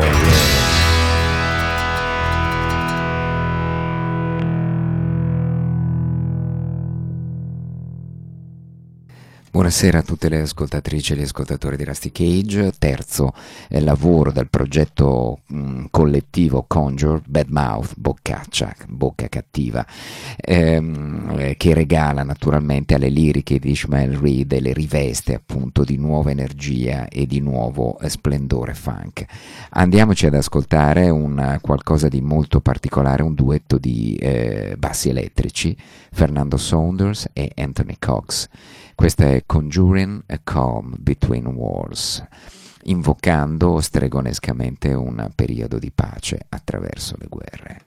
Oh, Amen. Buonasera a tutte le ascoltatrici e gli ascoltatori di Rusty Cage, terzo eh, lavoro del progetto mh, mm, collettivo Conjure, Bad Mouth, Boccaccia, Bocca Cattiva, ehm, eh, che regala naturalmente alle liriche di Ishmael Reed e le riveste appunto di nuova energia e di nuovo eh, splendore funk. Andiamoci ad ascoltare un, qualcosa di molto particolare, un duetto di eh, bassi elettrici, Fernando Saunders e Anthony Cox. Questa è Conjuring a Calm Between Wars, invocando stregonescamente un periodo di pace attraverso le guerre.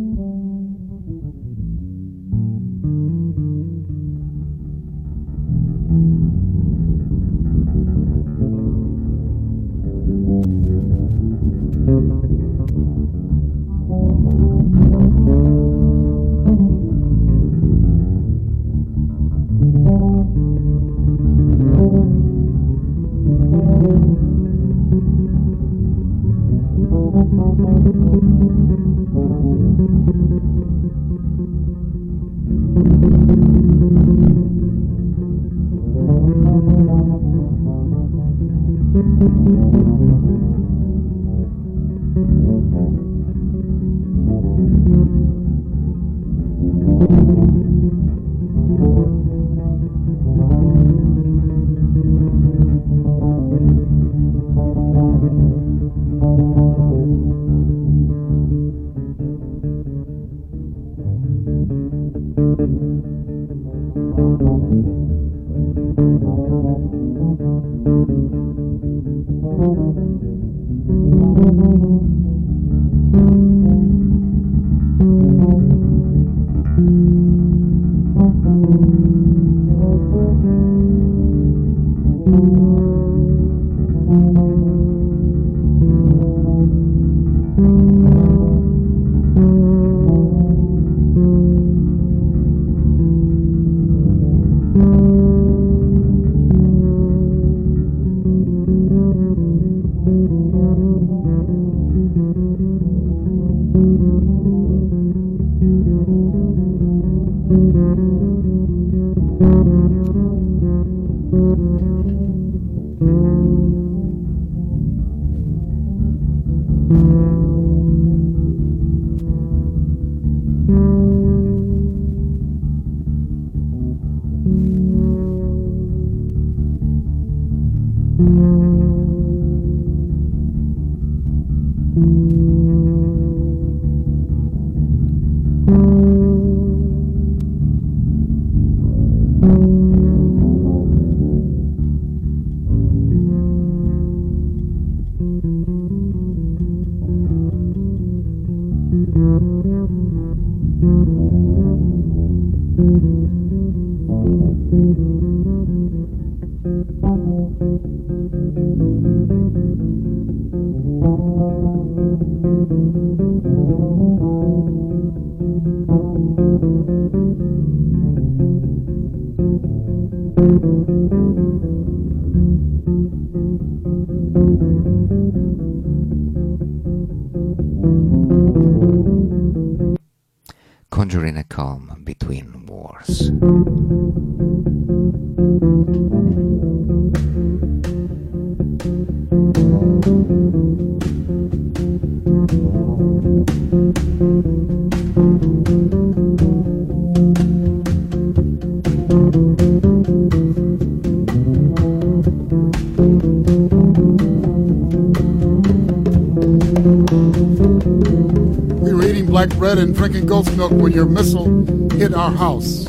bread and drinking goat's milk when your missile hit our house.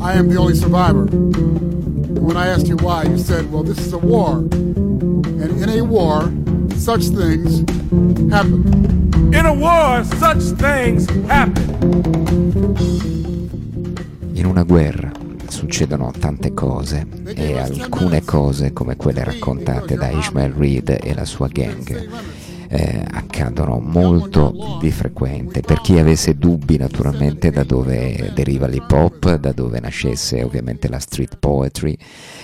I am the only survivor. And when I asked you why, you said, well, this is a war. And in a war, such things happen. In a war, such things happen. In una guerra succedono tante cose e alcune cose come quelle raccontate da Ishmael Reed e la sua gang eh, accadono molto di frequente. Per chi avesse dubbi naturalmente da dove deriva l'hip hop, da dove nascesse ovviamente la street poetry,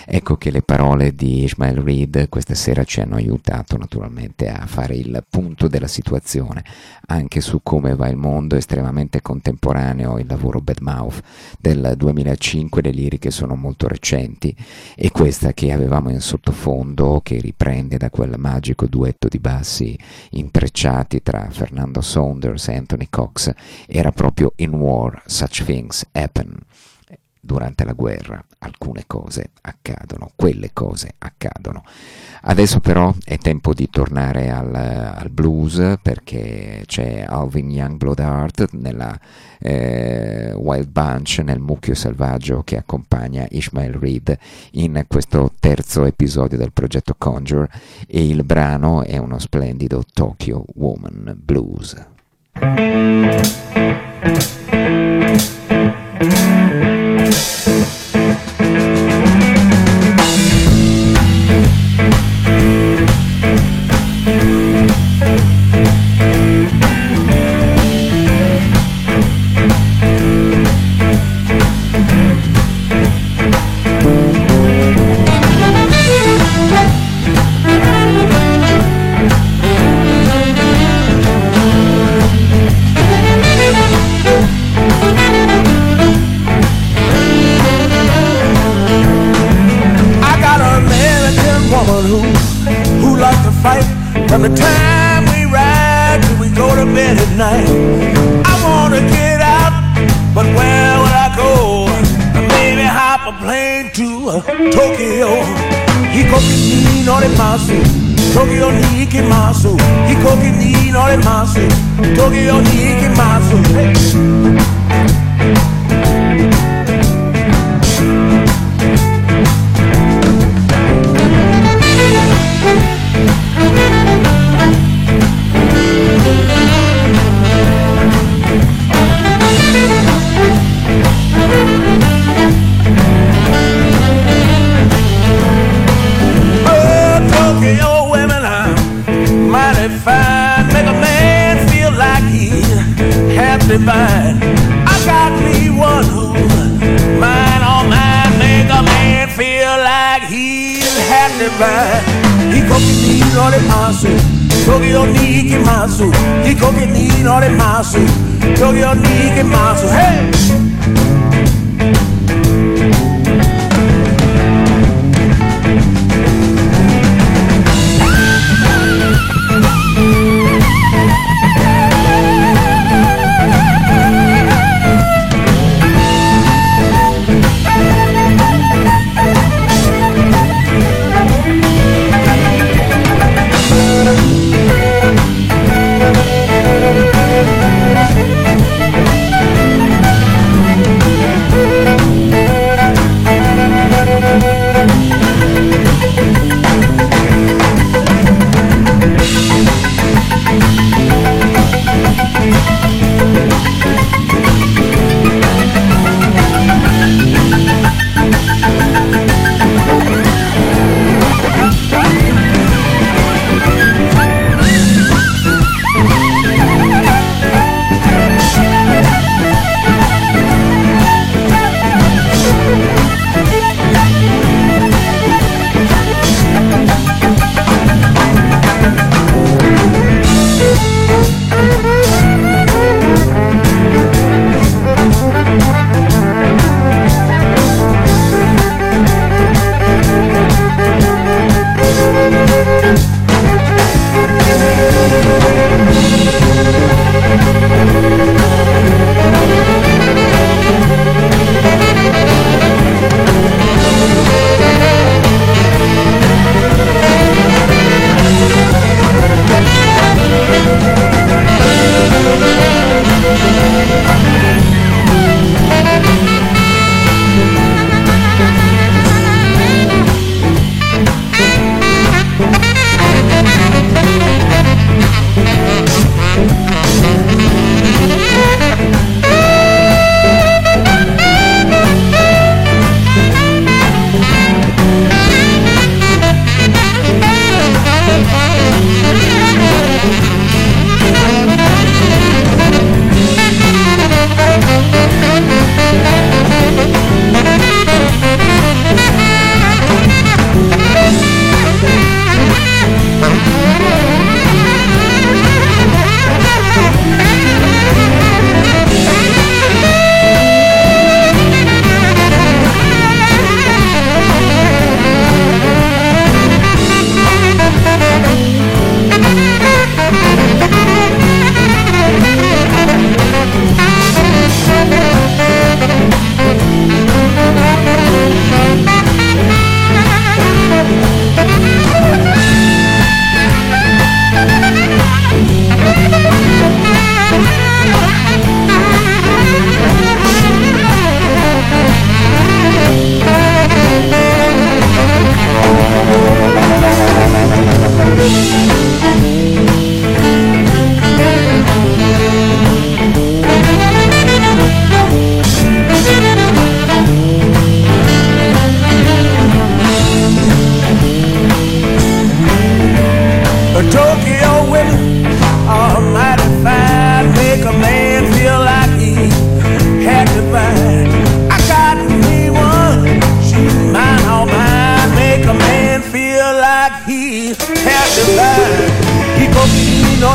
ecco che le parole di Ishmael Reed questa sera ci hanno aiutato naturalmente a fare il punto della situazione, anche su come va il mondo estremamente contemporaneo, il lavoro Bad Mouth del 2005, le liriche sono molto recenti e questa che avevamo in sottofondo, che riprende da quel magico duetto di bassi intrecciati tra Fernando Saunders e Anthony Cox, era proprio In War Such Things Happen. Durante la guerra alcune cose accadono, quelle cose accadono. Adesso però è tempo di tornare al, al blues perché c'è Alvin Youngblood Hart nella eh, Wild Bunch, nel mucchio selvaggio che accompagna Ishmael Reed in questo terzo episodio del progetto Conjure e il brano è uno splendido Tokyo Woman Blues. Ni ikimasu.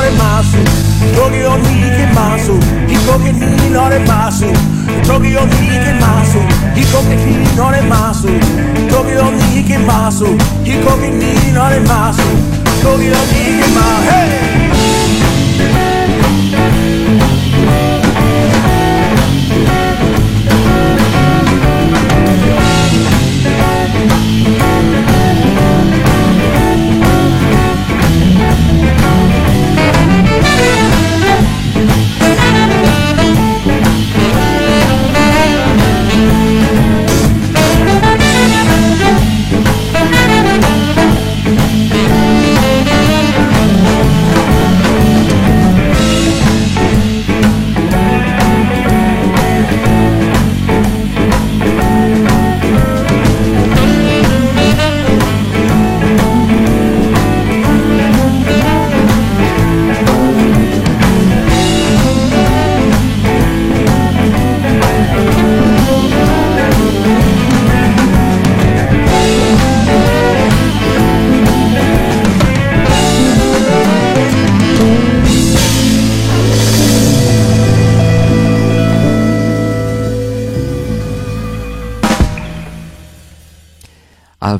minore masu Drogi on hike masu Hikoke minore masu Drogi on hike masu Hikoke minore masu Drogi on hike masu Hikoke minore masu Drogi on hike masu Hey!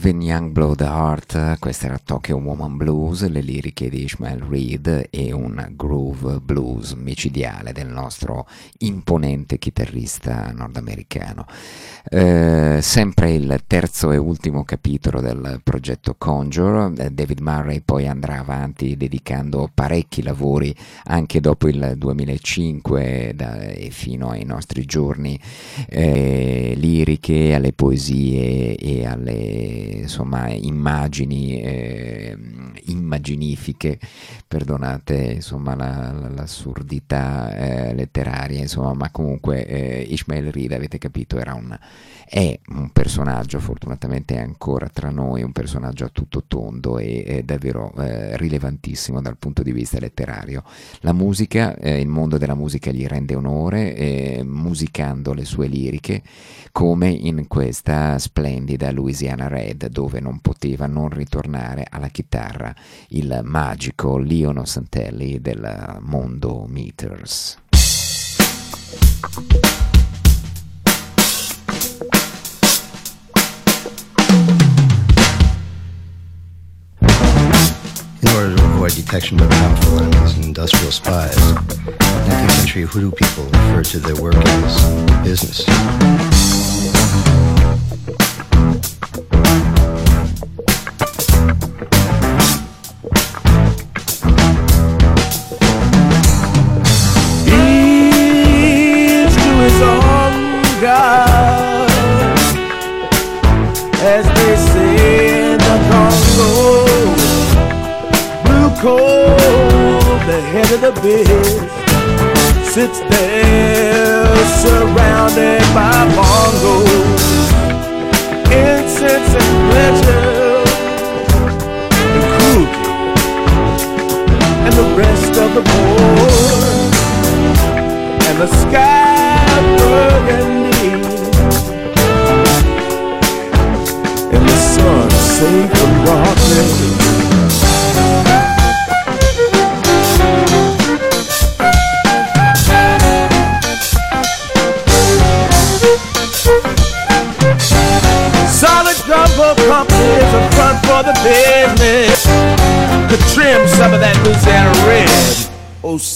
Alvin Youngblood Heart, questa era Tokyo Woman Blues, le liriche di Ishmael Reed e un groove blues micidiale del nostro imponente chitarrista nordamericano. Eh, sempre il terzo e ultimo capitolo del progetto Conjure, eh, David Murray poi andrà avanti dedicando parecchi lavori anche dopo il 2005 da, e fino ai nostri giorni, eh, liriche, alle poesie e alle insomma, immagini eh, immaginifiche, perdonate insomma, la, la, l'assurdità eh, letteraria, insomma, ma comunque eh, Ishmael Reed, avete capito, era un, è un personaggio, fortunatamente è ancora tra noi, un personaggio a tutto tondo e davvero eh, rilevantissimo dal punto di vista letterario. La musica, eh, il mondo della musica gli rende onore, eh, musicando le sue liriche, come in questa splendida Louisiana Red, dove non poteva non ritornare alla chitarra il magico Leono Santelli del mondo Meters. In order to avoid detection by powerful enemies and industrial spies, 19th century Hoodoo people referred to their work as business. As they say in the Congo. Blue coat, the head of the beast, sits there surrounded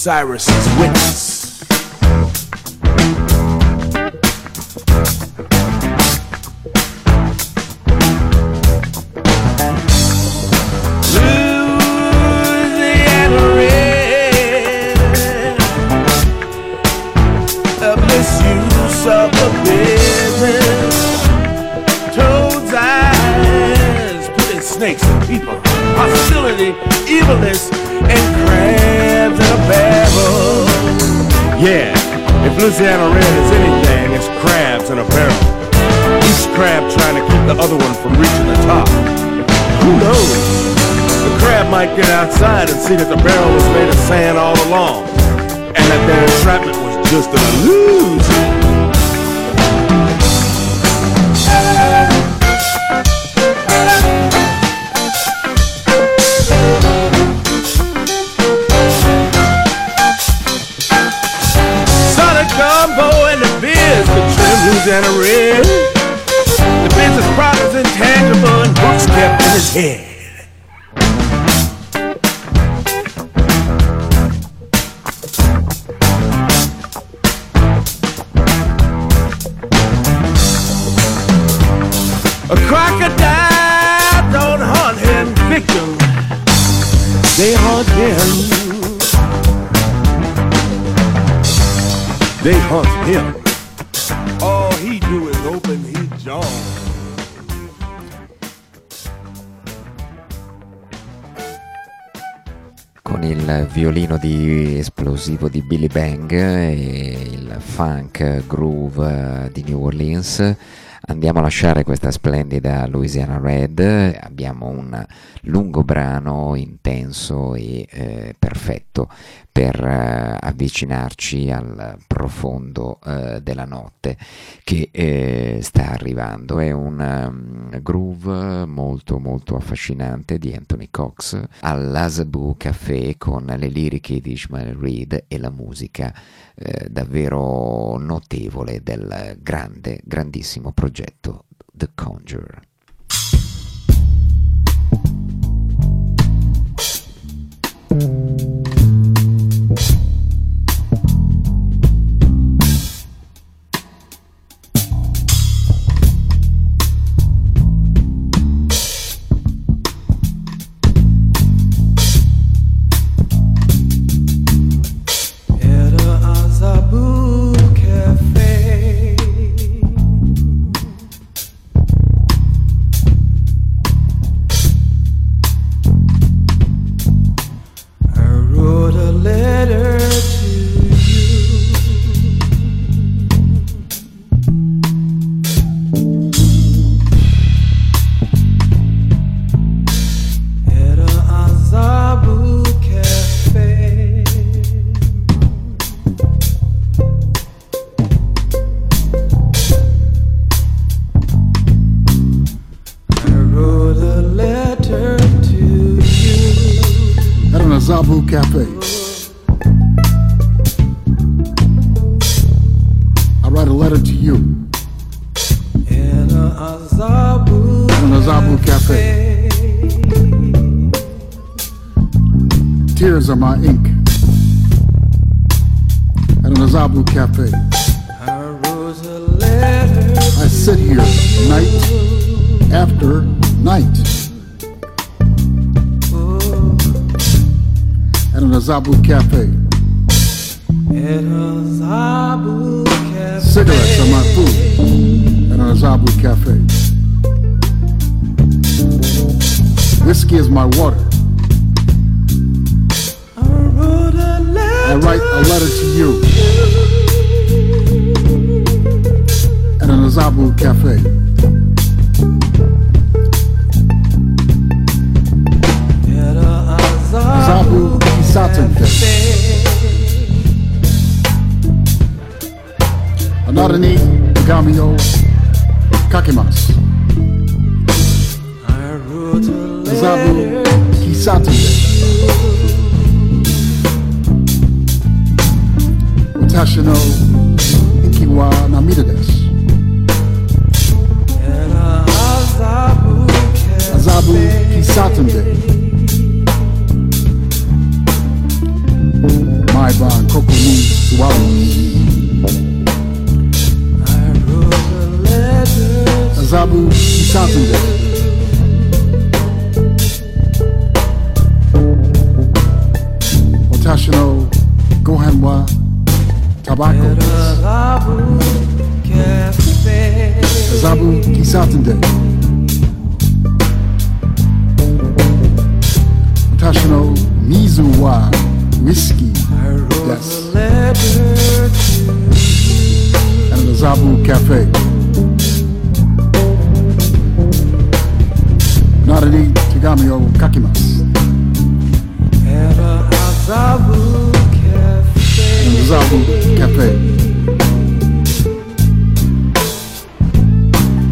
red. Osiris's witness. Gumbo and the Biz could trim Louisiana red. The business profits intangible and books kept in his head. A crocodile don't hunt his victim. They hunt him. They hunt him. All he do is open his jaw. con il violino di esplosivo di Billy Bang e il funk groove di New Orleans. Andiamo a lasciare questa splendida Louisiana Red, abbiamo un lungo brano intenso e eh, perfetto per eh, avvicinarci al profondo eh, della notte che eh, sta arrivando. È un um, groove molto molto affascinante di Anthony Cox all'Azabu Café con le liriche di Ishmael Reed e la musica eh, davvero notevole del grande, grandissimo progetto progetto The Conjure. thank Kakimas. A Azabu letter. Kisaten Day. Utashino Ikiwa a Azabu Day. My Ban Kokunu Suwalos. Azabu Kisaten Day. Otashino Gohanwa Tabako. At Azabu Cafe. Azabu Kisaten Day. Otashino Mizuwa Whiskey. I なりに手紙を書きます Zabu Cafe.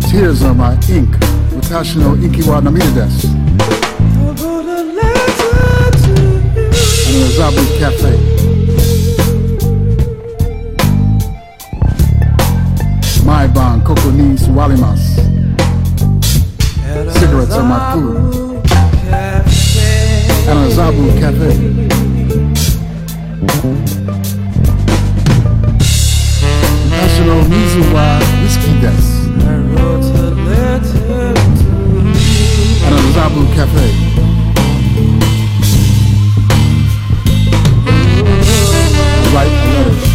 Tears are my ink. Watashi no iki wa namiri desu. And Zabu Cafe. Maiban Koko ni Cigarettes are my food. And a Zabu Cafe. National Mizuwa Whiskey Desk. And a Zabu Cafe. Write a letter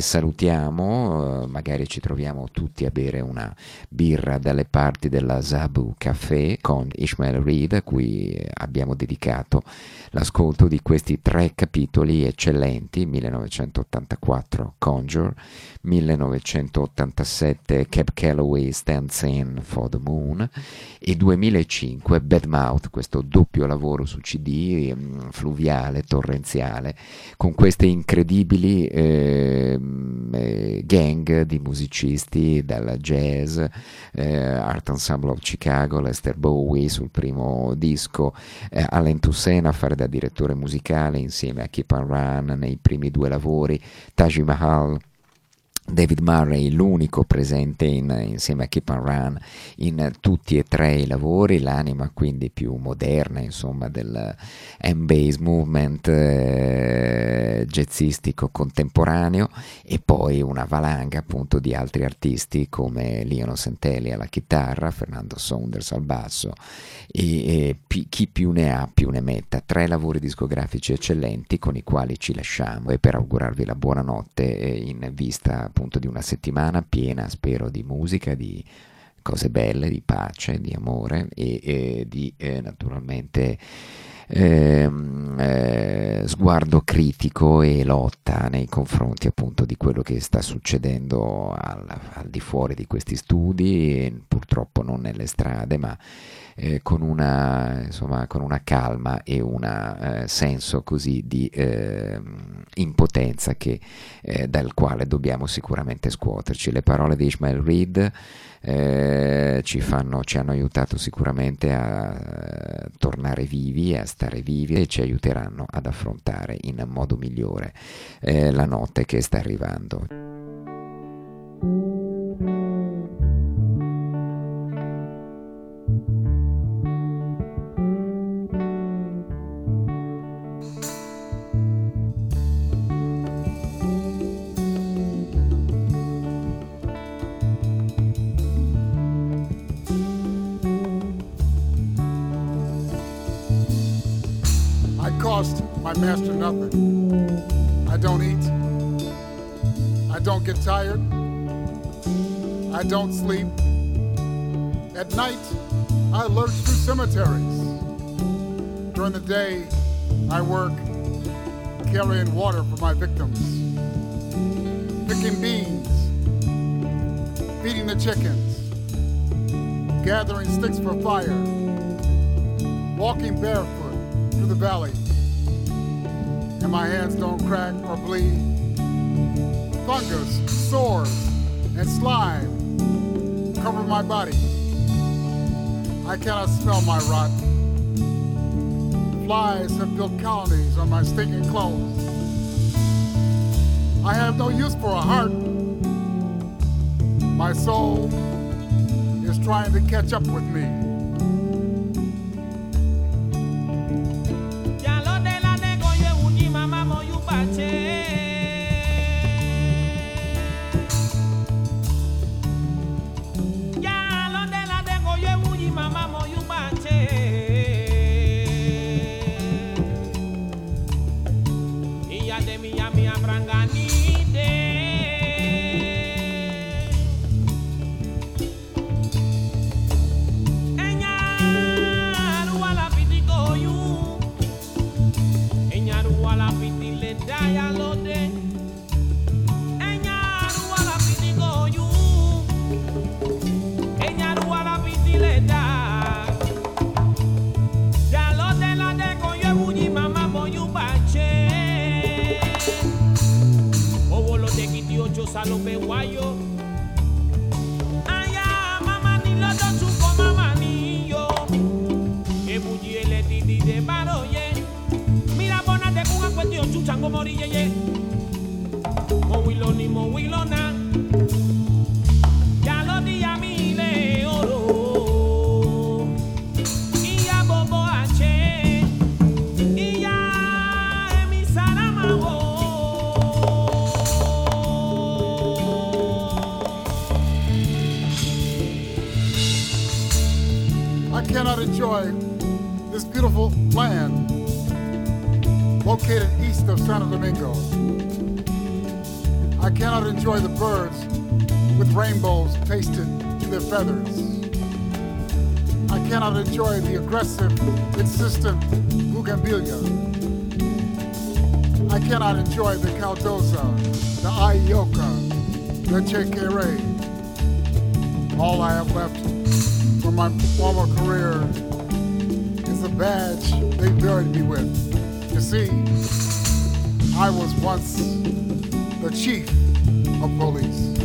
salutiamo, eh, magari ci troviamo tutti a bere una birra dalle parti della Zabu Café con Ishmael Reed, a cui abbiamo dedicato l'ascolto di questi tre capitoli eccellenti, 1984 Conjure, 1987 Cap Calloway Stands In for the Moon e 2005 Bad Mouth, questo doppio lavoro su CD mm, fluviale, torrenziale, con queste incredibili eh, gang di musicisti dalla jazz, eh, Art Ensemble of Chicago, Lester Bowie sul primo disco, eh, Allen Toussaint a fare da direttore musicale insieme a on Run nei primi due lavori, Taj Mahal David Murray, l'unico presente in, insieme a Keep on Run in tutti e tre i lavori, l'anima quindi più moderna insomma, del M-Bass movement eh, jazzistico contemporaneo e poi una valanga appunto di altri artisti come Leon Santelli alla chitarra, Fernando Saunders al basso e, e pi, chi più ne ha più ne metta. Tre lavori discografici eccellenti con i quali ci lasciamo e per augurarvi la buonanotte eh, in vista appunto di una settimana piena, spero, di musica, di cose belle, di pace, di amore e, e di eh, naturalmente eh, eh, sguardo critico e lotta nei confronti appunto di quello che sta succedendo al, al di fuori di questi studi, purtroppo non nelle strade, ma eh, con, una, insomma, con, una, calma e un eh, senso così di eh, impotenza che, eh, dal quale dobbiamo sicuramente scuoterci. Le parole di Ishmael Reed eh, ci, fanno, ci, hanno aiutato sicuramente a eh, tornare vivi, a stare vivi e ci aiuteranno ad affrontare in modo migliore la notte che sta arrivando. Don't get tired. I don't sleep. At night, I lurch through cemeteries. During the day, I work carrying water for my victims, picking beans, feeding the chickens, gathering sticks for fire, walking barefoot through the valley and my hands don't crack or bleed. Fungus, sores, and slime cover my body. I cannot smell my rot. Flies have built colonies on my stinking clothes. I have no use for a heart. My soul is trying to catch up with me. Santo Domingo. I cannot enjoy the birds with rainbows pasted to their feathers. I cannot enjoy the aggressive, insistent bougainvillea. I cannot enjoy the caldosa, the ayoka, the chekere. All I have left from my former career is the badge they buried me with. You see, I was once the chief of police.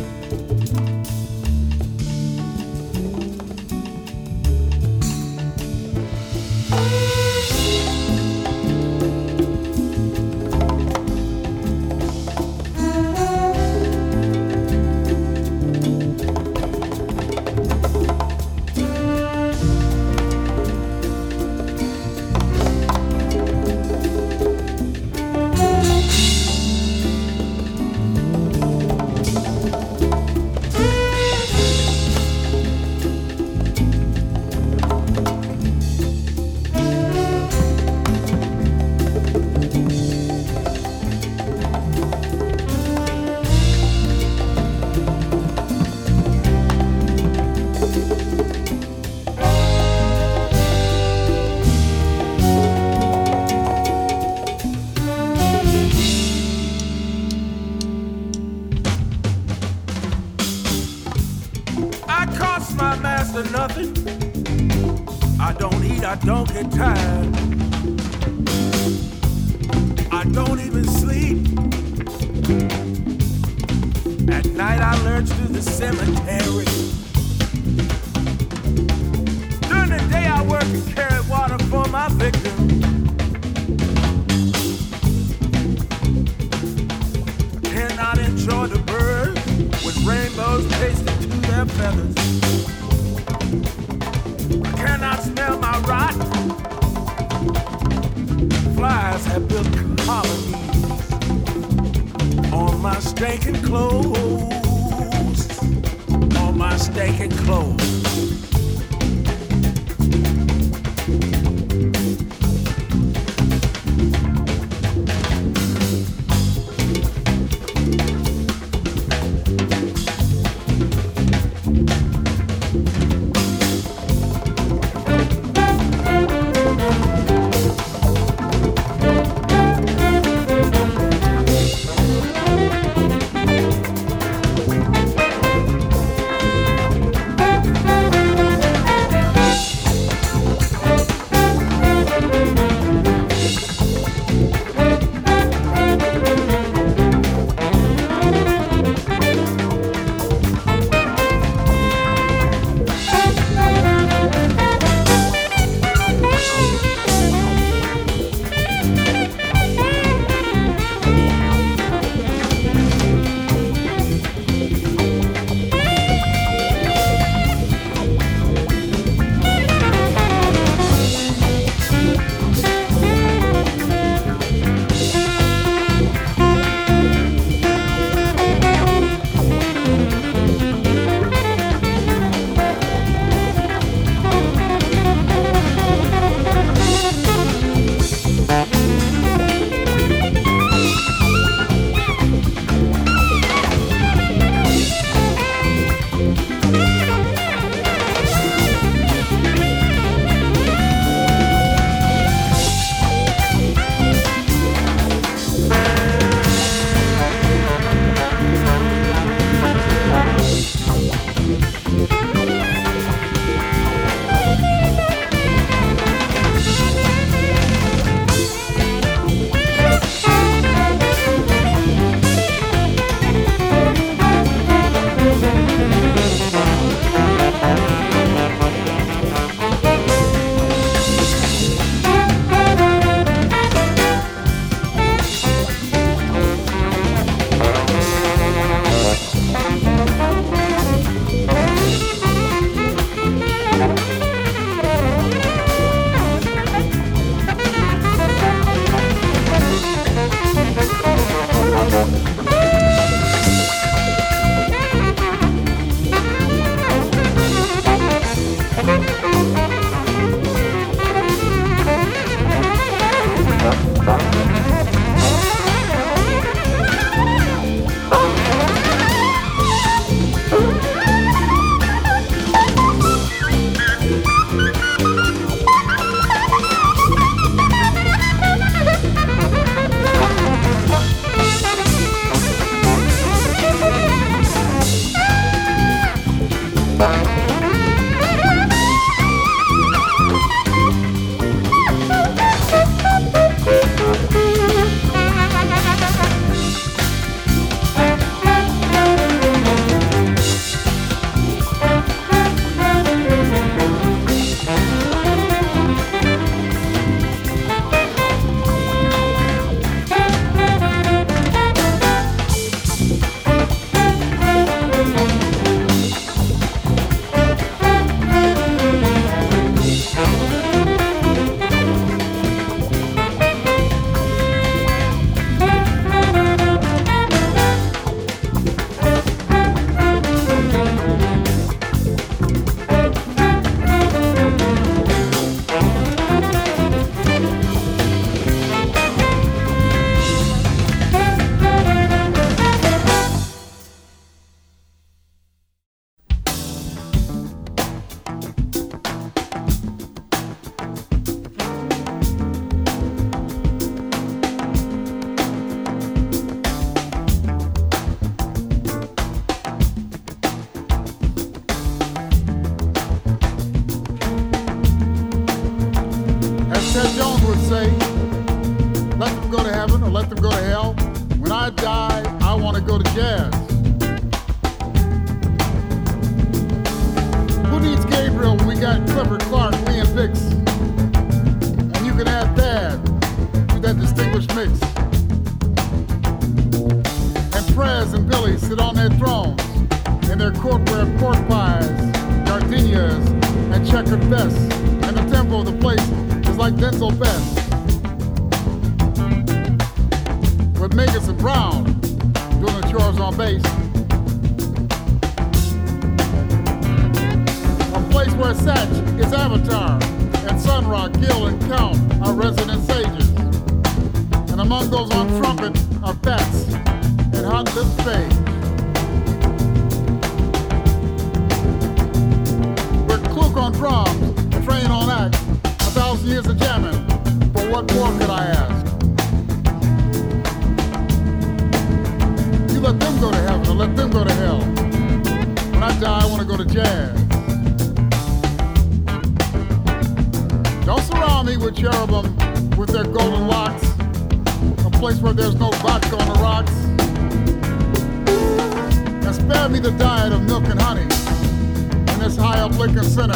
Diet of milk and honey in this high up Lincoln Center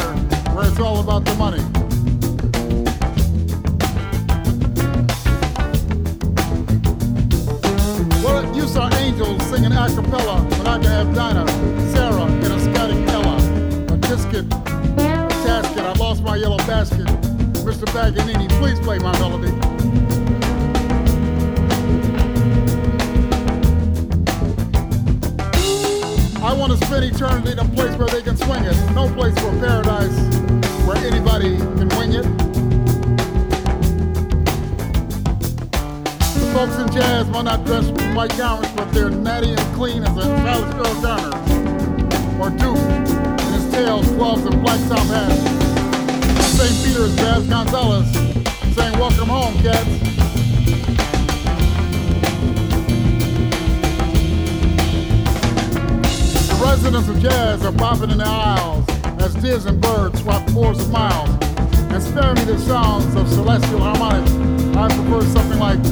where it's all about the money. What use are angels singing a cappella when I can have Dinah, Sarah, and a Scotty Ella? A biscuit, a casket, I lost my yellow basket. Mr. Paganini, please play my melody. I want to spend eternity in a place where they can swing it. No place for paradise where anybody can wing it. The folks in jazz might not dress in white gowns, but they're natty and clean as a Erroll Garner. Or Duke in his tails, gloves, and black top hat. St. Peter's Babs Gonzales saying, Welcome home, cats. Residents of jazz are bopping in the aisles as Diz and Bird swap fours of miles. And spare me the sounds of celestial harmonics. I prefer something like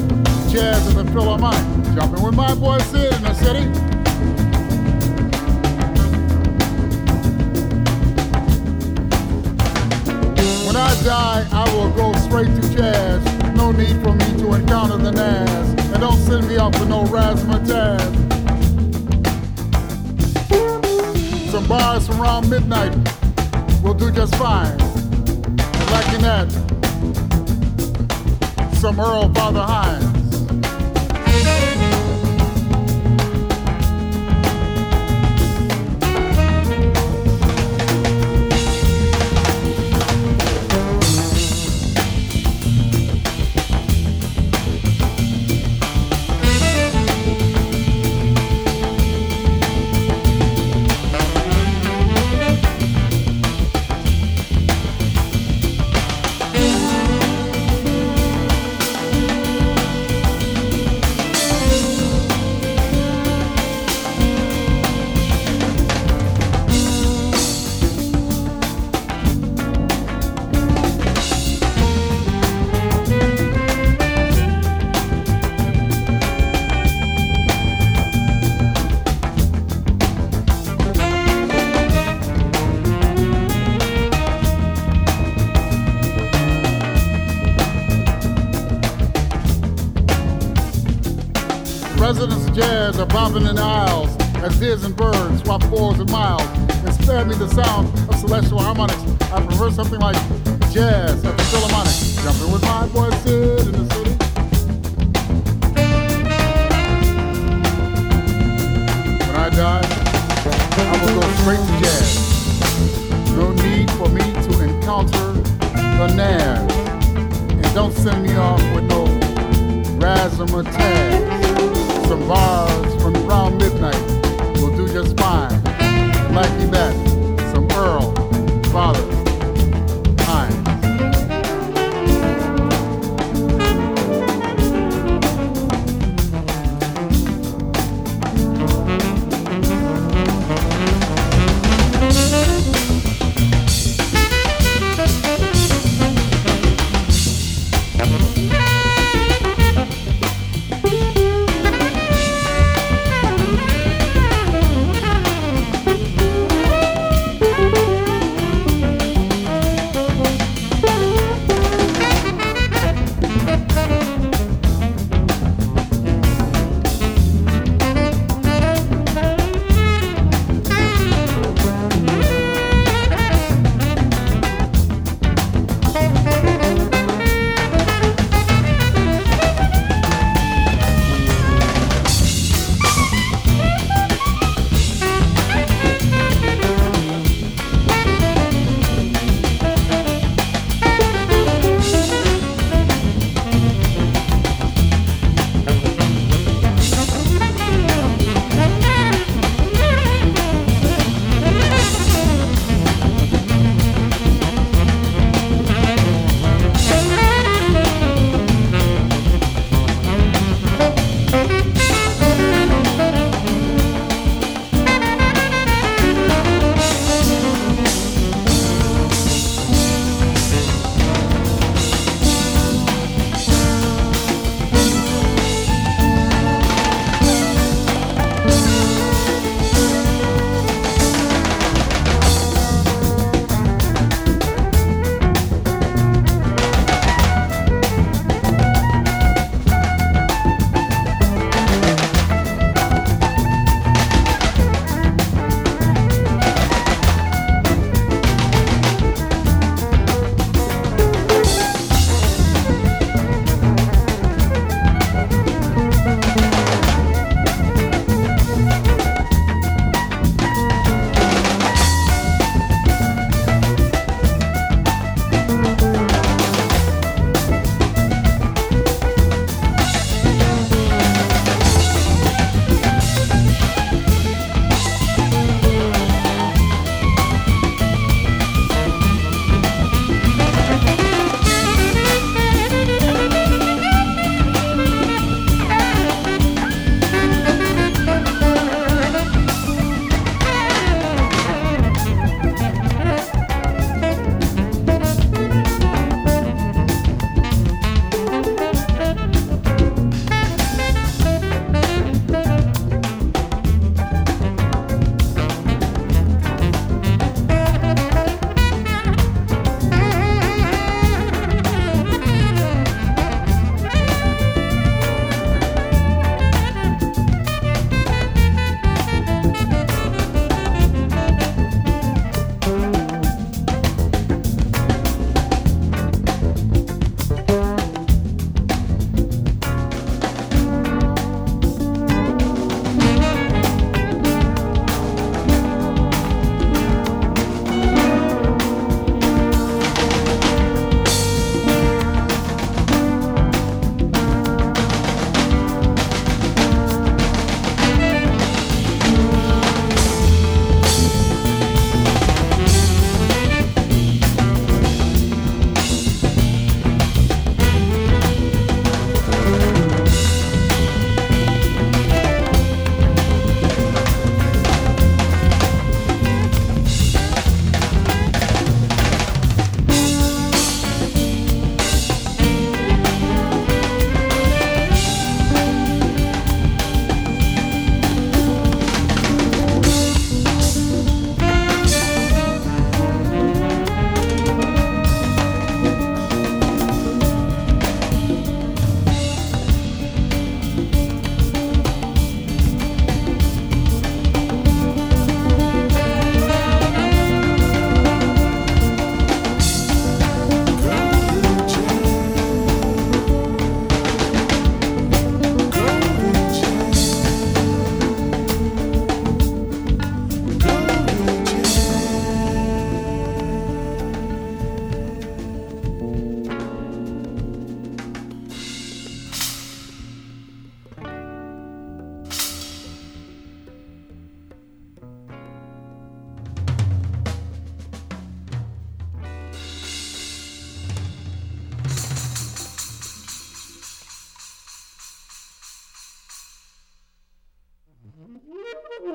jazz at the Philharmonic. Jumping with my boy Sid in the city. When I die, I will go straight to jazz. No need for me to encounter the Nas. And don't send me off with no razzmatazz. Some bars from around midnight will do just fine. And lacking that, some Earl Fatha Hines. Jazz are bobbing in the aisles as Diz and birds swap fours and miles. And spare me the sound of celestial harmonics. I prefer something like jazz at the Philharmonic. Jumping with my boy Sid in the city. When I die, I will go straight to jazz. No need for me to encounter the Nas. And don't send me off with no razzmatazz bars from around midnight will do just fine. Lacking that, some Earl, Fatha,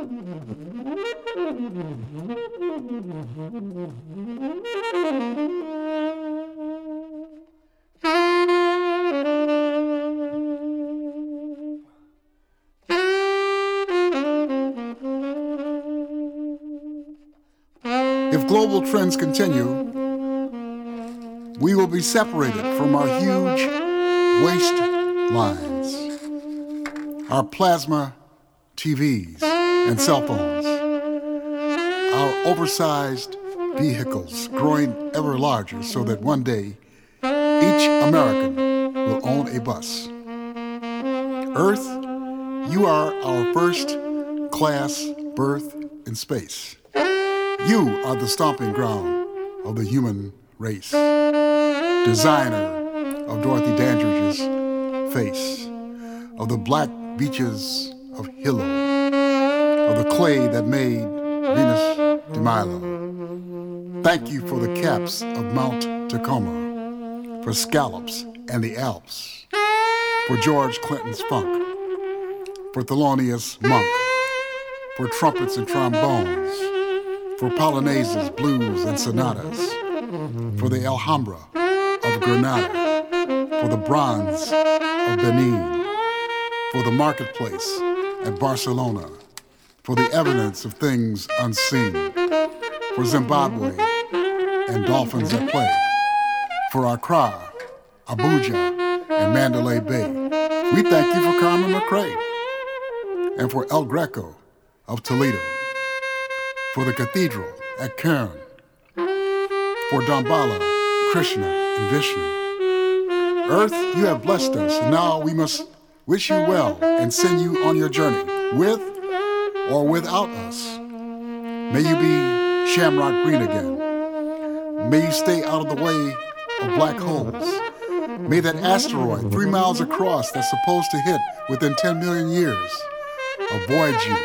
If global trends continue, we will be separated from our huge waist lines, our plasma TVs and cell phones, our oversized vehicles growing ever larger so that one day each American will own a bus. Earth, you are our first class berth in space. You are the stomping ground of the human race. Designer of Dorothy Dandridge's face, of the black beaches of Hilo, of the clay that made Venus de Milo. Thank you for the caps of Mount Tacoma, for scallops and the Alps, for George Clinton's funk, for Thelonious Monk, for trumpets and trombones, for polonaises, blues, and sonatas, for the Alhambra of Granada, for the bronze of Benin, for the marketplace at Barcelona, for the evidence of things unseen, for Zimbabwe and dolphins at play, for Accra, Abuja, and Mandalay Bay. We thank you for Carmen McRae and for El Greco of Toledo, for the cathedral at Kern, for Dambala, Krishna, and Vishnu. Earth, you have blessed us, and now we must wish you well and send you on your journey with or without us. May you be shamrock green again. May you stay out of the way of black holes. May that asteroid three miles across that's supposed to hit within 10 million years avoid you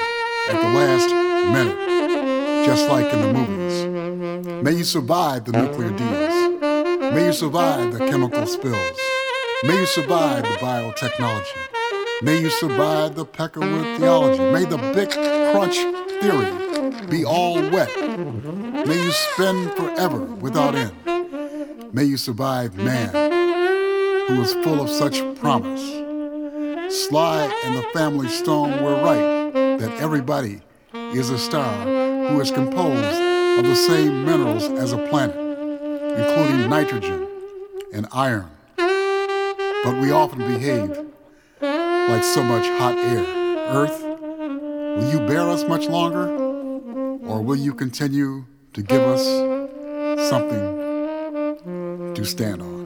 at the last minute, just like in the movies. May you survive the nuclear deals. May you survive the chemical spills. May you survive the biotechnology. May you survive the Peckerwood theology. May the big crunch theory be all wet. May you spin forever without end. May you survive man, who is full of such promise. Sly and the family stone were right that everybody is a star who is composed of the same minerals as a planet, including nitrogen and iron. But we often behave like so much hot air. Earth, will you bear us much longer? Or will you continue to give us something to stand on?